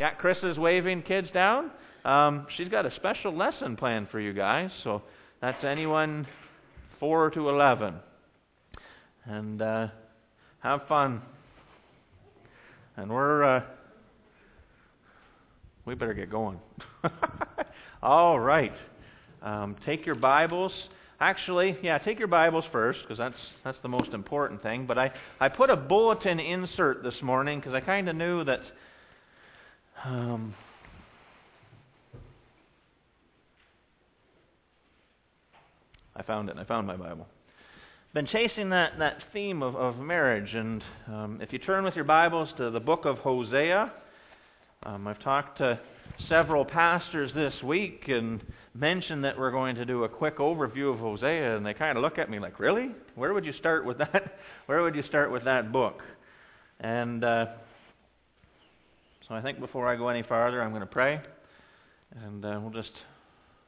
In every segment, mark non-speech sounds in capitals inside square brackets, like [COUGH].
Yeah, Chris is waving kids down. Um, she's got a special lesson planned for you guys. So that's anyone 4 to 11. And uh, have fun. And we're, uh, we better get going. [LAUGHS] All right. Um, take your Bibles. Actually, yeah, take your Bibles first because that's that's the most important thing. But I I put a bulletin insert this morning because I kind of knew that. Um, I found it. and I found my Bible. Been chasing that, that theme of, of marriage, and um, if you turn with your Bibles to the book of Hosea, um, I've talked to several pastors this week and mentioned that we're going to do a quick overview of Hosea, and they kind of look at me like, "Really? Where would you start with that? [LAUGHS] Where would you start with that book?" And uh, so I think before I go any farther, I'm going to pray, and uh, we'll just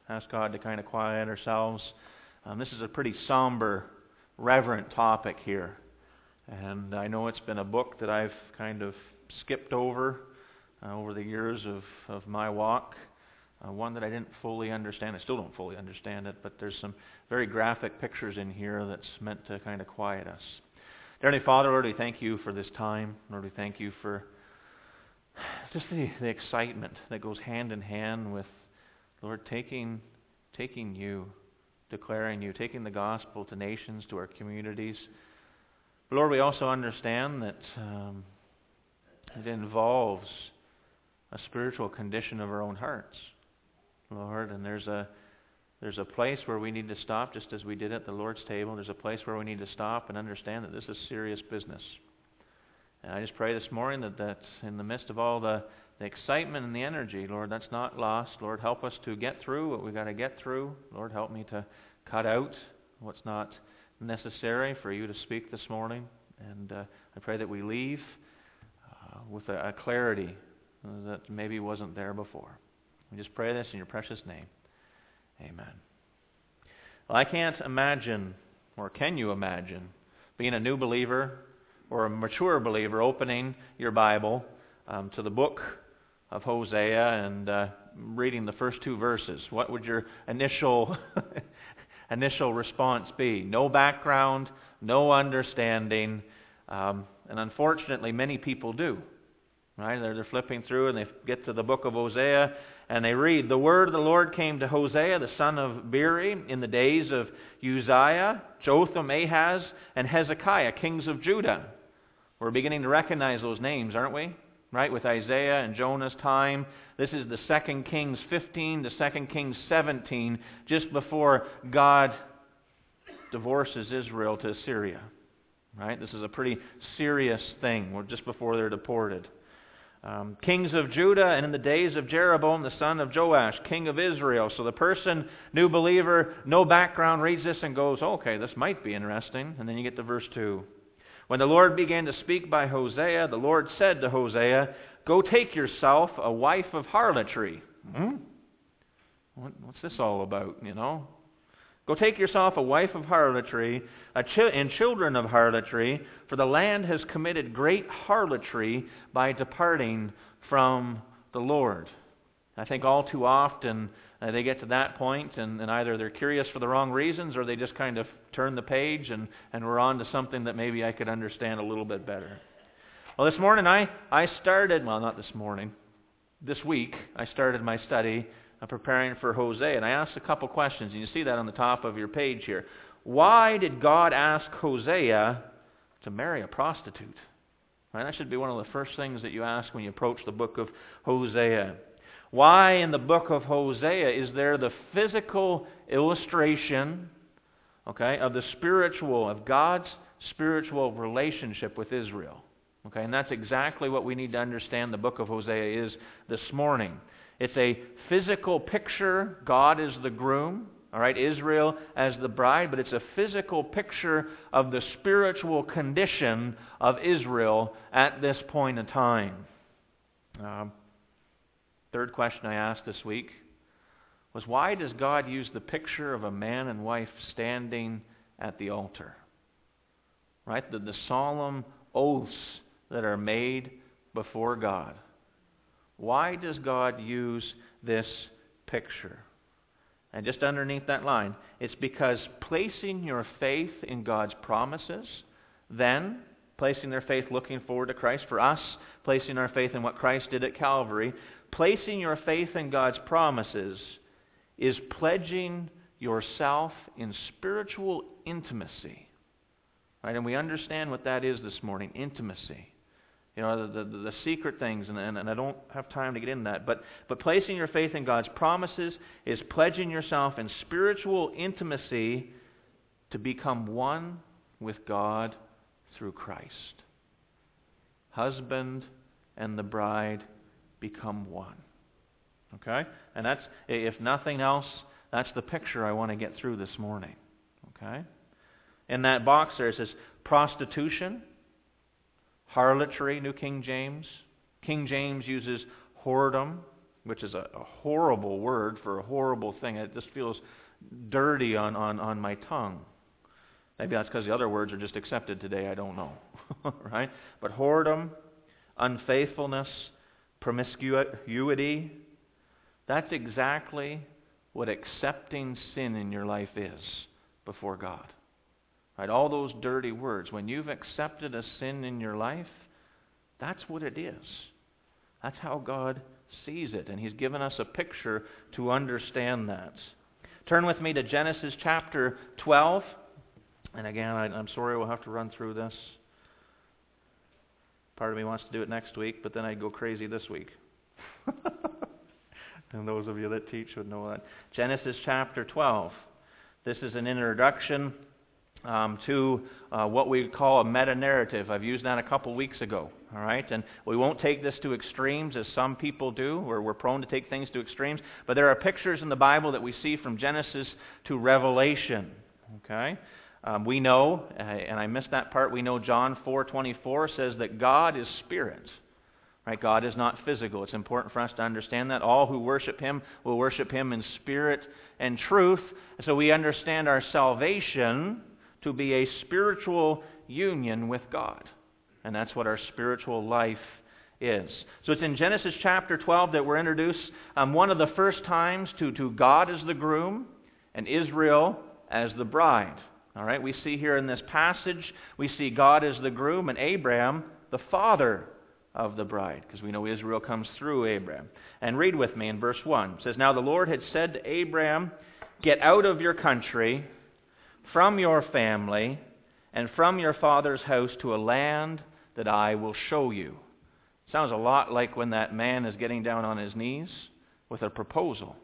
ask God to kind of quiet ourselves. Um, this is a pretty somber, reverent topic here, and I know it's been a book that I've kind of skipped over uh, over the years of, of my walk. Uh, one that I didn't fully understand. I still don't fully understand it, but there's some very graphic pictures in here that's meant to kind of quiet us. Dear Heavenly Father, Lord, we thank you for this time. Lord, we thank you for just the, the excitement that goes hand in hand with, Lord, taking, taking you, declaring you, taking the gospel to nations, to our communities. But Lord, we also understand that um, it involves a spiritual condition of our own hearts, Lord. And there's a there's a place where we need to stop, just as we did at the Lord's table. There's a place where we need to stop and understand that this is serious business. And I just pray this morning that that in the midst of all the, the excitement and the energy, Lord, that's not lost. Lord, help us to get through what we've got to get through. Lord, help me to cut out what's not necessary for you to speak this morning. And uh, I pray that we leave uh, with a, a clarity that maybe wasn't there before. We just pray this in your precious name. Amen. Well, I can't imagine, or can you imagine, being a new believer or a mature believer opening your Bible um, to the book of Hosea and uh, reading the first two verses? What would your initial [LAUGHS] initial response be? No background, no understanding, um, and unfortunately, many people do. Right? They're, they're flipping through and they get to the book of Hosea and they read, The word of the Lord came to Hosea, the son of Beeri, in the days of Uzziah, Jotham, Ahaz, and Hezekiah, kings of Judah. We're beginning to recognize those names, aren't we? Right? With Isaiah and Jonah's time. This is the 2 Kings 15 to 2 Kings 17, just before God divorces Israel to Assyria. Right? This is a pretty serious thing, just before they're deported. Um, kings of Judah, and in the days of Jeroboam, the son of Joash, king of Israel. So the person, new believer, no background, reads this and goes, okay, this might be interesting. And then you get to verse 2. When the Lord began to speak by Hosea, the Lord said to Hosea, Go take yourself a wife of harlotry. Hmm? What, what's this all about, you know? Go take yourself a wife of harlotry and children of harlotry, for the land has committed great harlotry by departing from the Lord. I think all too often uh, they get to that point and, and either they're curious for the wrong reasons or they just kind of turn the page and, and we're on to something that maybe I could understand a little bit better. Well, this morning I, I started, well, not this morning, this week I started my study uh, preparing for Hosea. And I asked a couple questions, and you see that on the top of your page here. Why did God ask Hosea to marry a prostitute? Right, that should be one of the first things that you ask when you approach the book of Hosea. Why in the book of Hosea is there the physical illustration, okay, of the spiritual, of God's spiritual relationship with Israel? Okay, and that's exactly what we need to understand the book of Hosea is this morning. It's a physical picture. God is the groom, all right, Israel as the bride, but it's a physical picture of the spiritual condition of Israel at this point in time. Uh, third question I asked this week was why does God use the picture of a man and wife standing at the altar? Right? The, the solemn oaths that are made before God. Why does God use this picture? And just underneath that line, it's because placing your faith in God's promises, then placing their faith looking forward to Christ, for us, placing our faith in what Christ did at Calvary, placing your faith in God's promises is pledging yourself in spiritual intimacy. Right? And we understand what that is this morning intimacy. You know, the, the, the secret things, and, and, and I don't have time to get into that. But, but placing your faith in God's promises is pledging yourself in spiritual intimacy to become one with God through Christ. Husband and the bride become one. Okay? And that's, if nothing else, that's the picture I want to get through this morning. Okay? In that box there says prostitution harlotry, New King James. King James uses whoredom, which is a, a horrible word for a horrible thing. It just feels dirty on, on, on my tongue. Maybe that's because the other words are just accepted today. I don't know. [LAUGHS] right? But whoredom, unfaithfulness, promiscuity, that's exactly what accepting sin in your life is before God. Right? All those dirty words. When you've accepted a sin in your life, that's what it is. That's how God sees it. And He's given us a picture to understand that. Turn with me to Genesis chapter 12. And again, I, am sorry we'll have to run through this. Part of me wants to do it next week, but then I'd go crazy this week. [LAUGHS] and those of you that teach would know that. Genesis chapter 12. This is an introduction um, to uh, what we call a meta narrative. I've used that a couple weeks ago. All right, and we won't take this to extremes as some people do, where we're prone to take things to extremes. But there are pictures in the Bible that we see from Genesis to Revelation. Okay, um, we know, uh, and I missed that part. We know John 4:24 says that God is spirit. Right? God is not physical. It's important for us to understand that. All who worship Him will worship Him in spirit and truth. So we understand our salvation to be a spiritual union with God. And that's what our spiritual life is. So it's in Genesis chapter 12 that we're introduced um, one of the first times to, to God as the groom and Israel as the bride. All right, we see here in this passage, we see God as the groom and Abraham the father of the bride, because we know Israel comes through Abraham. And read with me in verse 1. It says, Now the Lord had said to Abraham, Get out of your country from your family and from your father's house to a land that I will show you. Sounds a lot like when that man is getting down on his knees with a proposal.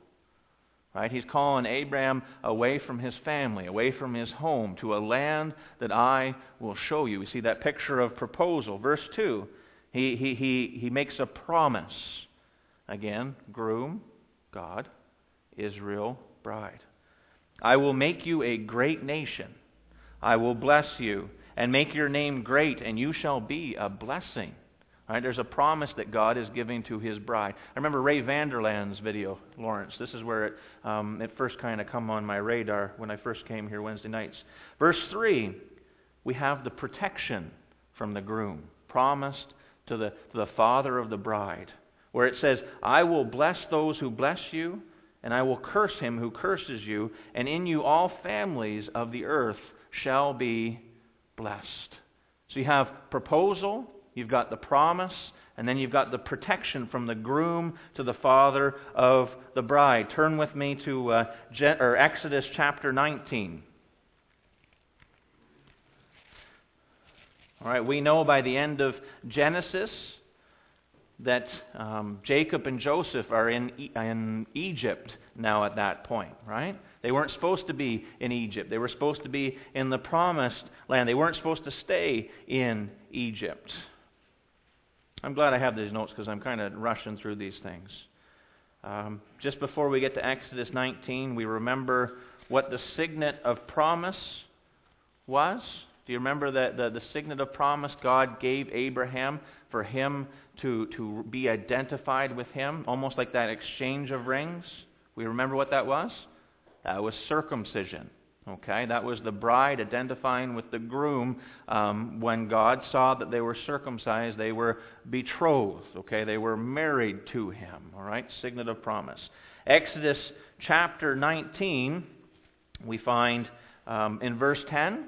Right? He's calling Abraham away from his family, away from his home, to a land that I will show you. We see that picture of proposal. Verse 2, he, he, he, he makes a promise. Again, groom, God, Israel, bride. I will make you a great nation. I will bless you and make your name great, and you shall be a blessing. Right? There's a promise that God is giving to his bride. I remember Ray Vander Laan's video, Lawrence. This is where it, um, it first kind of come on my radar when I first came here Wednesday nights. Verse 3, we have the protection from the groom, promised to the, to the father of the bride, where it says, I will bless those who bless you, and I will curse him who curses you, and in you all families of the earth shall be blessed. So you have proposal, you've got the promise, and then you've got the protection from the groom to the father of the bride. Turn with me to uh, Exodus chapter 19. All right, we know by the end of Genesis that um, Jacob and Joseph are in, in Egypt now at that point, right? They weren't supposed to be in Egypt. They were supposed to be in the promised land. They weren't supposed to stay in Egypt. I'm glad I have these notes because I'm kind of rushing through these things. Um, just before we get to Exodus 19, we remember what the signet of promise was. Do you remember that the, the signet of promise God gave Abraham for him to, to be identified with him, almost like that exchange of rings. We remember what that was? That was circumcision. Okay, that was the bride identifying with the groom. Um, when God saw that they were circumcised, they were betrothed. Okay, they were married to Him. All right, signet of promise. Exodus chapter 19, we find um, in verse 10,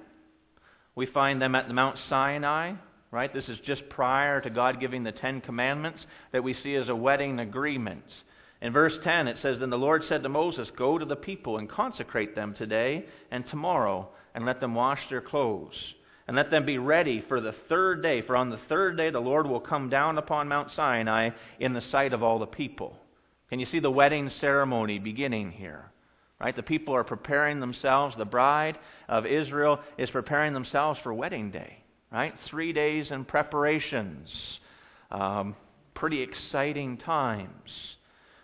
we find them at the Mount Sinai. Right, this is just prior to God giving the Ten Commandments that we see as a wedding agreement. In verse 10, it says, Then the Lord said to Moses, Go to the people and consecrate them today and tomorrow, and let them wash their clothes. And let them be ready for the third day. For on the third day the Lord will come down upon Mount Sinai in the sight of all the people. Can you see the wedding ceremony beginning here? Right? The people are preparing themselves. The bride of Israel is preparing themselves for wedding day. Right? Three days in preparations. Um, pretty exciting times.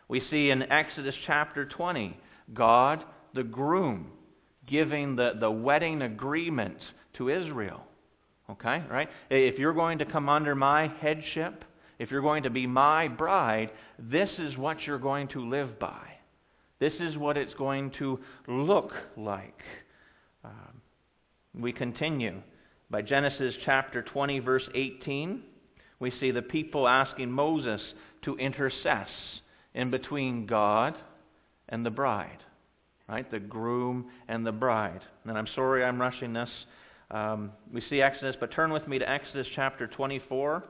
We see in Exodus chapter 20, God, the groom, giving the, the wedding agreement to Israel. Okay, right? If you're going to come under my headship, if you're going to be my bride, this is what you're going to live by. This is what it's going to look like. Um, we continue by Genesis chapter 20, verse 18. We see the people asking Moses to intercess in between God and the bride, right? The groom and the bride. And I'm sorry I'm rushing this. Um, we see Exodus, but turn with me to Exodus chapter 24.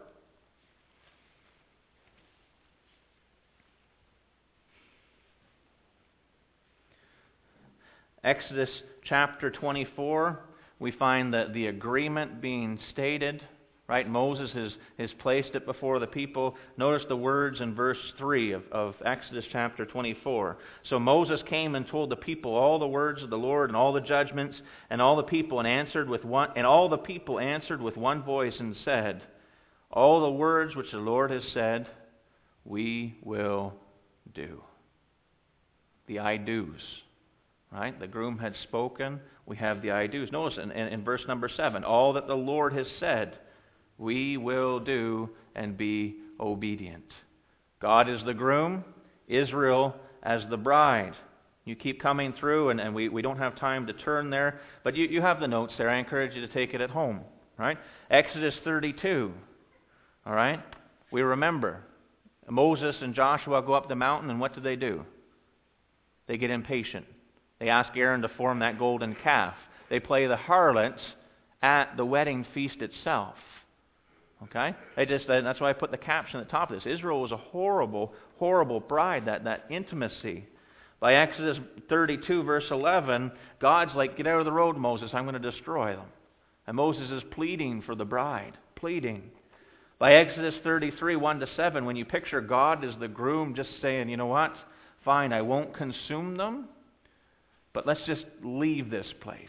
Exodus chapter 24, we find that the agreement being stated Right? Moses has, has placed it before the people. Notice the words in verse 3 of, of Exodus chapter 24. So Moses came and told the people all the words of the Lord and all the judgments, and all the people and answered with one and all the people answered with one voice and said, All the words which the Lord has said, we will do. The I do's. Right? The groom had spoken. We have the I do's. Notice in, in, in verse number 7 all that the Lord has said we will do and be obedient. God is the groom, Israel as the bride. You keep coming through, and, and we, we don't have time to turn there, but you, you have the notes there. I encourage you to take it at home. Right? Exodus 32. All right? We remember Moses and Joshua go up the mountain, and what do they do? They get impatient. They ask Aaron to form that golden calf. They play the harlots at the wedding feast itself. Okay? They just that's why I put the caption at the top of this. Israel was a horrible, horrible bride, that, that intimacy. By Exodus 32, verse 11, God's like, Get out of the road, Moses, I'm going to destroy them. And Moses is pleading for the bride, pleading. By Exodus 33, 1 to 7, when you picture God as the groom just saying, You know what? Fine, I won't consume them, but let's just leave this place.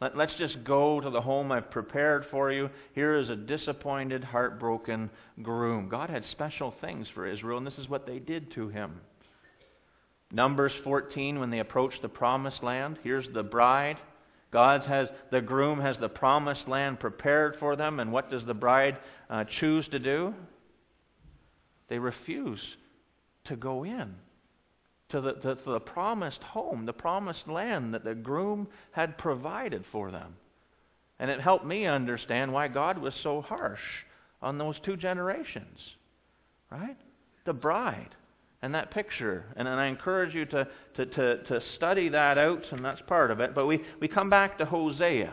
Let, us just go to the home I've prepared for you. Here is a disappointed, heartbroken groom. God had special things for Israel, and this is what they did to him. Numbers 14, when they approach the promised land, here's the bride. God has, the groom has the promised land prepared for them, and what does the bride uh, choose to do? They refuse to go in to the, to the promised home, the promised land that the groom had provided for them. And it helped me understand why God was so harsh on those two generations. Right? The bride and that picture. And, and I encourage you to, to, to, to study that out, and that's part of it. But we, we come back to Hosea.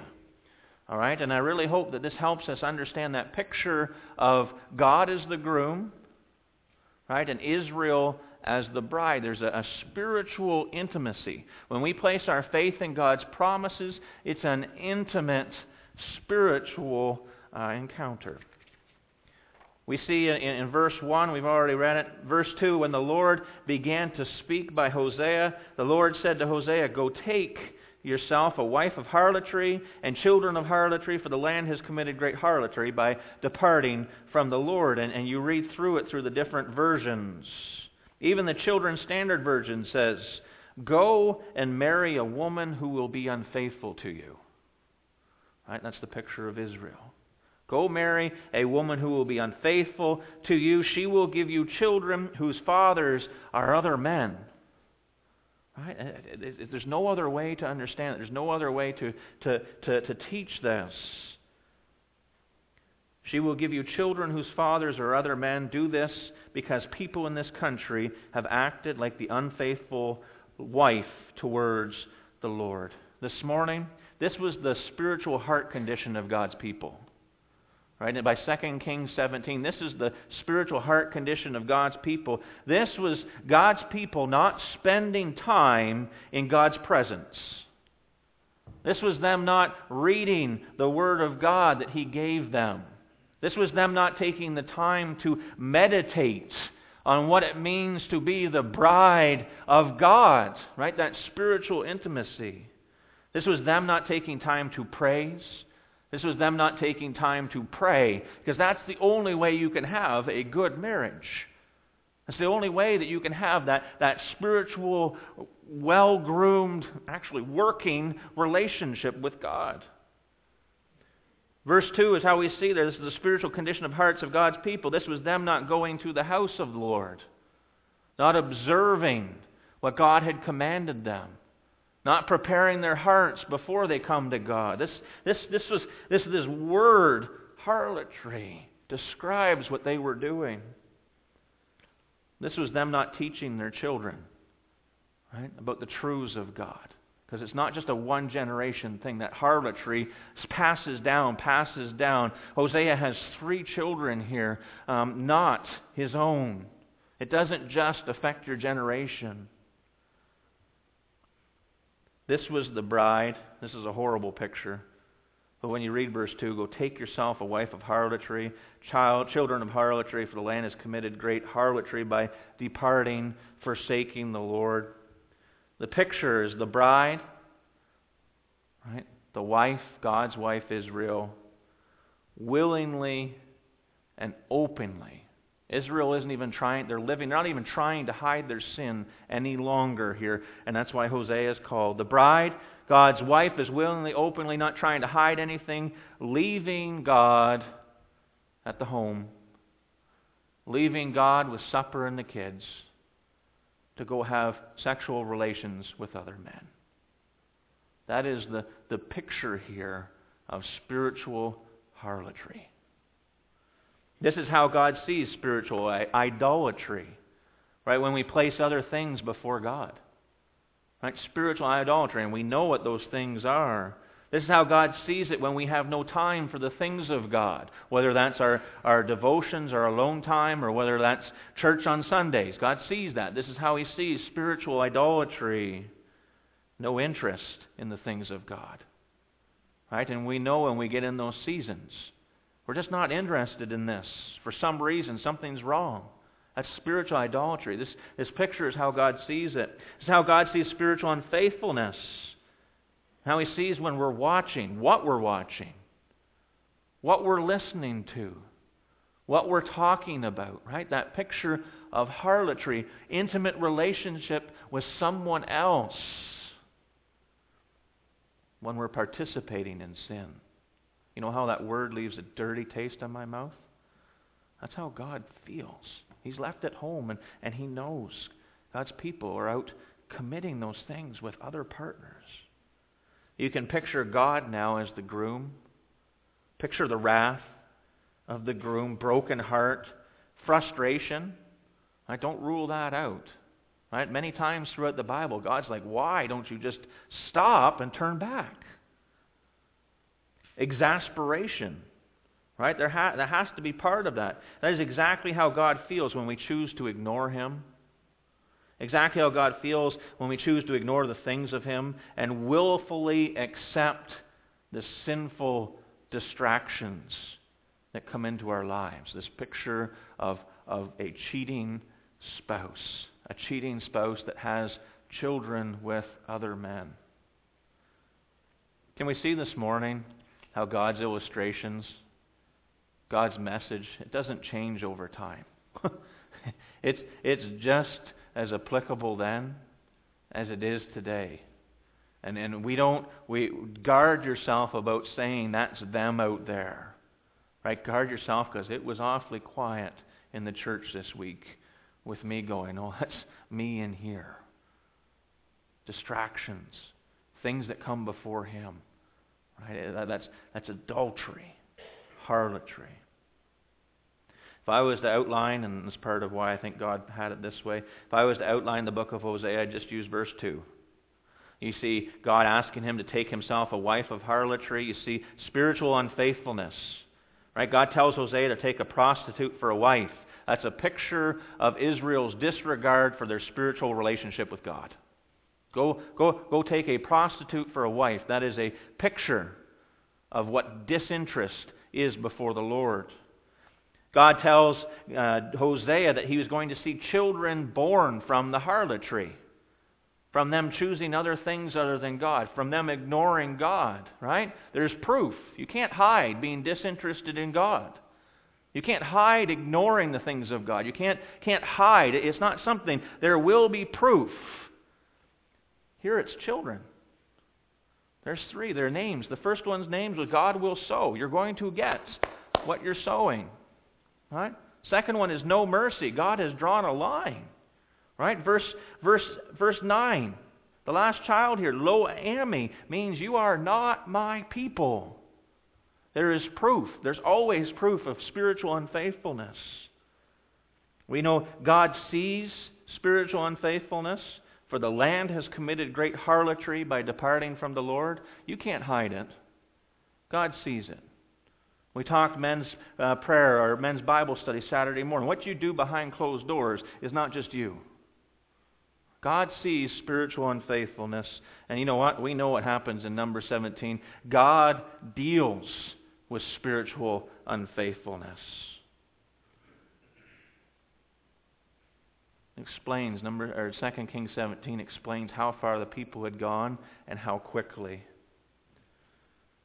All right? And I really hope that this helps us understand that picture of God as the groom, right? And Israel as the bride. There's a, a, spiritual intimacy. When we place our faith in God's promises, it's an intimate spiritual uh, encounter. We see in, in, verse 1, we've already read it. Verse 2, when the Lord began to speak by Hosea, the Lord said to Hosea, Go take yourself a wife of harlotry and children of harlotry, for the land has committed great harlotry by departing from the Lord. And, and you read through it through the different versions. Even the Children's Standard Version says, Go and marry a woman who will be unfaithful to you. Right? That's the picture of Israel. Go marry a woman who will be unfaithful to you. She will give you children whose fathers are other men. Right? There's no other way to understand it. There's no other way to, to, to, to teach this. She will give you children whose fathers or other men do this because people in this country have acted like the unfaithful wife towards the Lord. This morning, this was the spiritual heart condition of God's people. Right? And by 2 Kings 17, this is the spiritual heart condition of God's people. This was God's people not spending time in God's presence. This was them not reading the Word of God that He gave them. This was them not taking the time to meditate on what it means to be the bride of God, right? That spiritual intimacy. This was them not taking time to praise. This was them not taking time to pray, because that's the only way you can have a good marriage. It's the only way that you can have that, that spiritual, well groomed, actually working relationship with God. Verse 2 is how we see there. This is the spiritual condition of hearts of God's people. This was them not going to the house of the Lord, not observing what God had commanded them, not preparing their hearts before they come to God. This, this, this, was, this, this word, harlotry, describes what they were doing. This was them not teaching their children right, about the truths of God. Because it's not just a one generation thing. That harlotry passes down, passes down. Hosea has three children here, um, not his own. It doesn't just affect your generation. This was the bride. This is a horrible picture. But when you read verse 2, go take yourself a wife of harlotry, child, children of harlotry, for the land has committed great harlotry by departing, forsaking the Lord. The picture is the bride, right? The wife, God's wife, Israel, willingly and openly. Israel isn't even trying, they're living, they're not even trying to hide their sin any longer here. And that's why Hosea is called. The bride, God's wife, is willingly, openly, not trying to hide anything, leaving God at the home, leaving God with supper and the kids to go have sexual relations with other men. That is the, the picture here of spiritual harlotry. This is how God sees spiritual idolatry, right? When we place other things before God. Right? Spiritual idolatry, and we know what those things are. This is how God sees it when we have no time for the things of God, whether that's our, our devotions, our alone time, or whether that's church on Sundays. God sees that. This is how He sees spiritual idolatry. No interest in the things of God. Right? And we know when we get in those seasons, we're just not interested in this. For some reason, something's wrong. That's spiritual idolatry. This, this picture is how God sees it. This is how God sees spiritual unfaithfulness. How he sees when we're watching, what we're watching, what we're listening to, what we're talking about, right? That picture of harlotry, intimate relationship with someone else when we're participating in sin. You know how that word leaves a dirty taste on my mouth? That's how God feels. He's left at home and, and he knows God's people are out committing those things with other partners. You can picture God now as the groom. Picture the wrath of the groom, broken heart, frustration. I don't rule that out. Right? Many times throughout the Bible, God's like, why don't you just stop and turn back? Exasperation. Right? There, ha- there has to be part of that. That is exactly how God feels when we choose to ignore Him Exactly how God feels when we choose to ignore the things of Him and willfully accept the sinful distractions that come into our lives. This picture of, of a cheating spouse, a cheating spouse that has children with other men. Can we see this morning how God's illustrations, God's message, it doesn't change over time? [LAUGHS] it's, it's just as applicable then as it is today. And, and we don't, we guard yourself about saying that's them out there. Right? Guard yourself because it was awfully quiet in the church this week with me going, oh, [LAUGHS] that's me in here. distractions, things that come before him. Right? That's, that's adultery, harlotry. If I was to outline, and this is part of why I think God had it this way, if I was to outline the book of Hosea, I'd just use verse 2. You see God asking him to take himself a wife of harlotry. You see spiritual unfaithfulness. Right? God tells Hosea to take a prostitute for a wife. That's a picture of Israel's disregard for their spiritual relationship with God. Go, go, go take a prostitute for a wife. That is a picture of what disinterest is before the Lord. God tells uh, Hosea that he was going to see children born from the harlotry, from them choosing other things other than God, from them ignoring God, right? There's proof. You can't hide being disinterested in God. You can't hide ignoring the things of God. You can't, can't hide. It's not something. There will be proof. Here it's children. There's three. Their names. The first one's names was God will sow. You're going to get what you're sowing. Right? Second one is no mercy. God has drawn a line. Right? Verse, verse, verse 9. The last child here, Lo-Ammi, means you are not my people. There is proof. There's always proof of spiritual unfaithfulness. We know God sees spiritual unfaithfulness, for the land has committed great harlotry by departing from the Lord. You can't hide it. God sees it. We talked men's uh, prayer or men's Bible study Saturday morning. What you do behind closed doors is not just you. God sees spiritual unfaithfulness. And you know what? We know what happens in number 17. God deals with spiritual unfaithfulness. Explains number or 2 Kings 17 explains how far the people had gone and how quickly.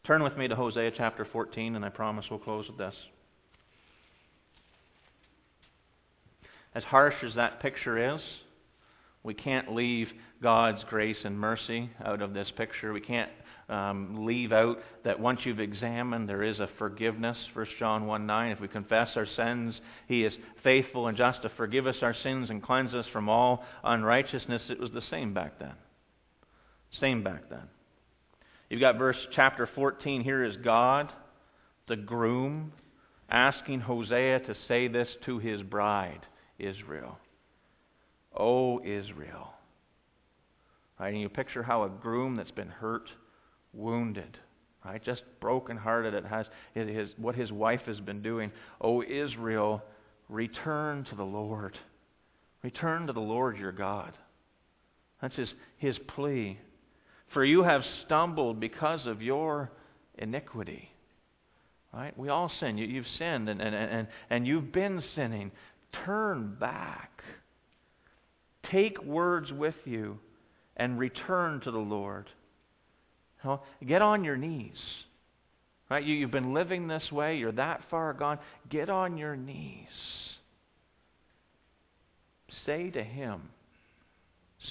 Turn with me to Hosea chapter 14, and I promise we'll close with this. As harsh as that picture is, we can't leave God's grace and mercy out of this picture. We can't um, leave out that once you've examined, there is a forgiveness. 1 John 1 9. If we confess our sins, He is faithful and just to forgive us our sins and cleanse us from all unrighteousness. It was the same back then. Same back then. You've got verse chapter 14. Here is God, the groom, asking Hosea to say this to his bride, Israel. O Israel. Right? And you picture how a groom that's been hurt, wounded, right? Just brokenhearted it has his, what his wife has been doing. O Israel, return to the Lord. Return to the Lord your God. That's his, his plea. For you have stumbled because of your iniquity. Right? We all sin. You, have sinned and, and, and, and you've been sinning. Turn back. Take words with you and return to the Lord. Get on your knees. Right? You, you've been living this way. You're that far gone. Get on your knees. Say to Him,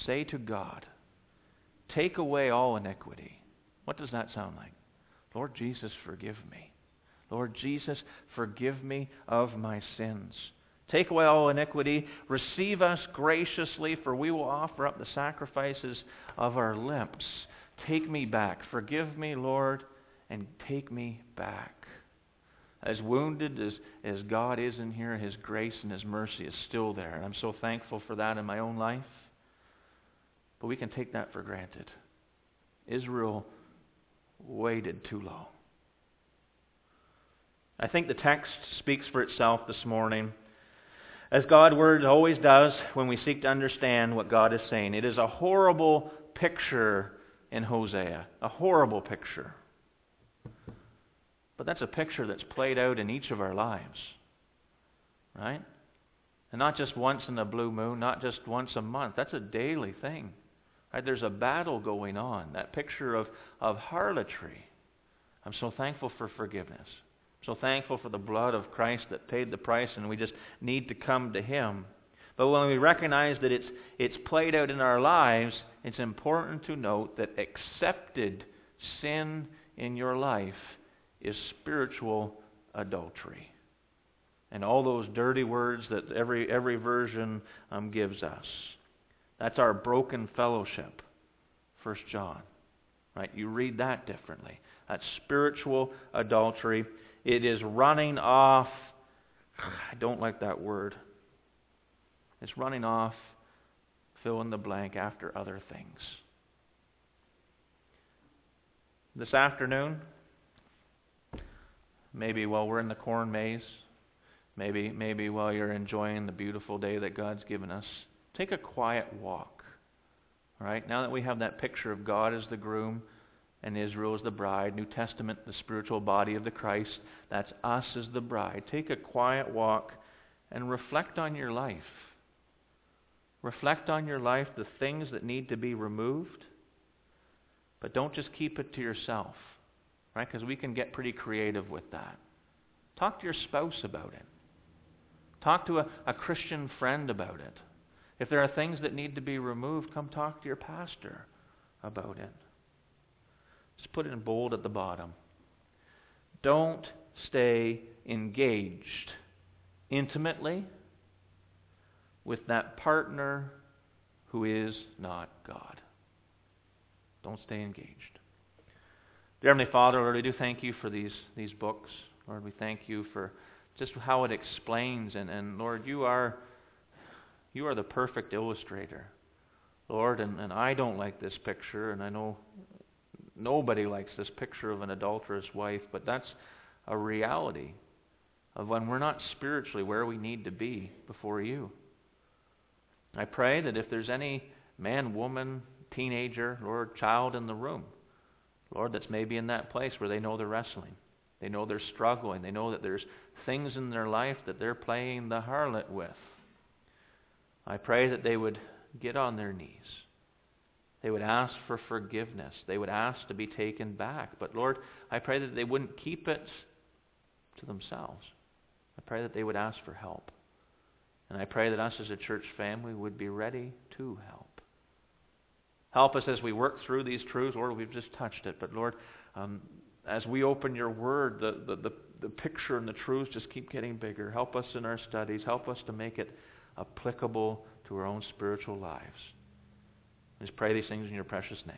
say to God, Take away all iniquity. What does that sound like? Lord Jesus, forgive me. Lord Jesus, forgive me of my sins. Take away all iniquity. Receive us graciously, for we will offer up the sacrifices of our lips. Take me back. Forgive me, Lord, and take me back. As wounded as, as God is in here, His grace and His mercy is still there. And I'm so thankful for that in my own life. But we can take that for granted. Israel waited too long. I think the text speaks for itself this morning. As God's Word always does when we seek to understand what God is saying. It is a horrible picture in Hosea. A horrible picture. But that's a picture that's played out in each of our lives. Right? And not just once in a blue moon, not just once a month. That's a daily thing. Right? There's a battle going on. That picture of, of harlotry. I'm so thankful for forgiveness. I'm so thankful for the blood of Christ that paid the price, and we just need to come to Him. But when we recognize that it's, it's played out in our lives, it's important to note that accepted sin in your life is spiritual adultery. And all those dirty words that every, every version um, gives us. That's our broken fellowship 1 John. Right? You read that differently. That's spiritual adultery. It is running off. I don't like that word. It's running off, fill in the blank, after other things. This afternoon, maybe while we're in the corn maze, maybe, maybe while you're enjoying the beautiful day that God's given us, take a quiet walk. All right? Now that we have that picture of God as the groom, and Israel as the bride, New Testament, the spiritual body of the Christ. That's us as the bride. Take a quiet walk and reflect on your life. Reflect on your life, the things that need to be removed, but don't just keep it to yourself, right? Because we can get pretty creative with that. Talk to your spouse about it. Talk to a, a Christian friend about it. If there are things that need to be removed, come talk to your pastor about it. Just put it in bold at the bottom. Don't stay engaged intimately with that partner who is not God. Don't stay engaged. Dear Heavenly Father, Lord, we do thank you for these, these books. Lord, we thank you for just how it explains. And, and Lord, you are, you are the perfect illustrator. Lord, and, and I don't like this picture, and I know Nobody likes this picture of an adulterous wife, but that's a reality of when we're not spiritually where we need to be before you. I pray that if there's any man, woman, teenager, Lord, child in the room, Lord, that's maybe in that place where they know they're wrestling. They know they're struggling. They know that there's things in their life that they're playing the harlot with. I pray that they would get on their knees they would ask for forgiveness. They would ask to be taken back. But Lord, I pray that they wouldn't keep it to themselves. I pray that they would ask for help. And I pray that us as a church family would be ready to help. Help us as we work through these truths. Lord, we've just touched it. But Lord, um, as we open your word, the, the, the, the picture and the truths just keep getting bigger. Help us in our studies. Help us to make it applicable to our own spiritual lives. Just pray these things in your precious name.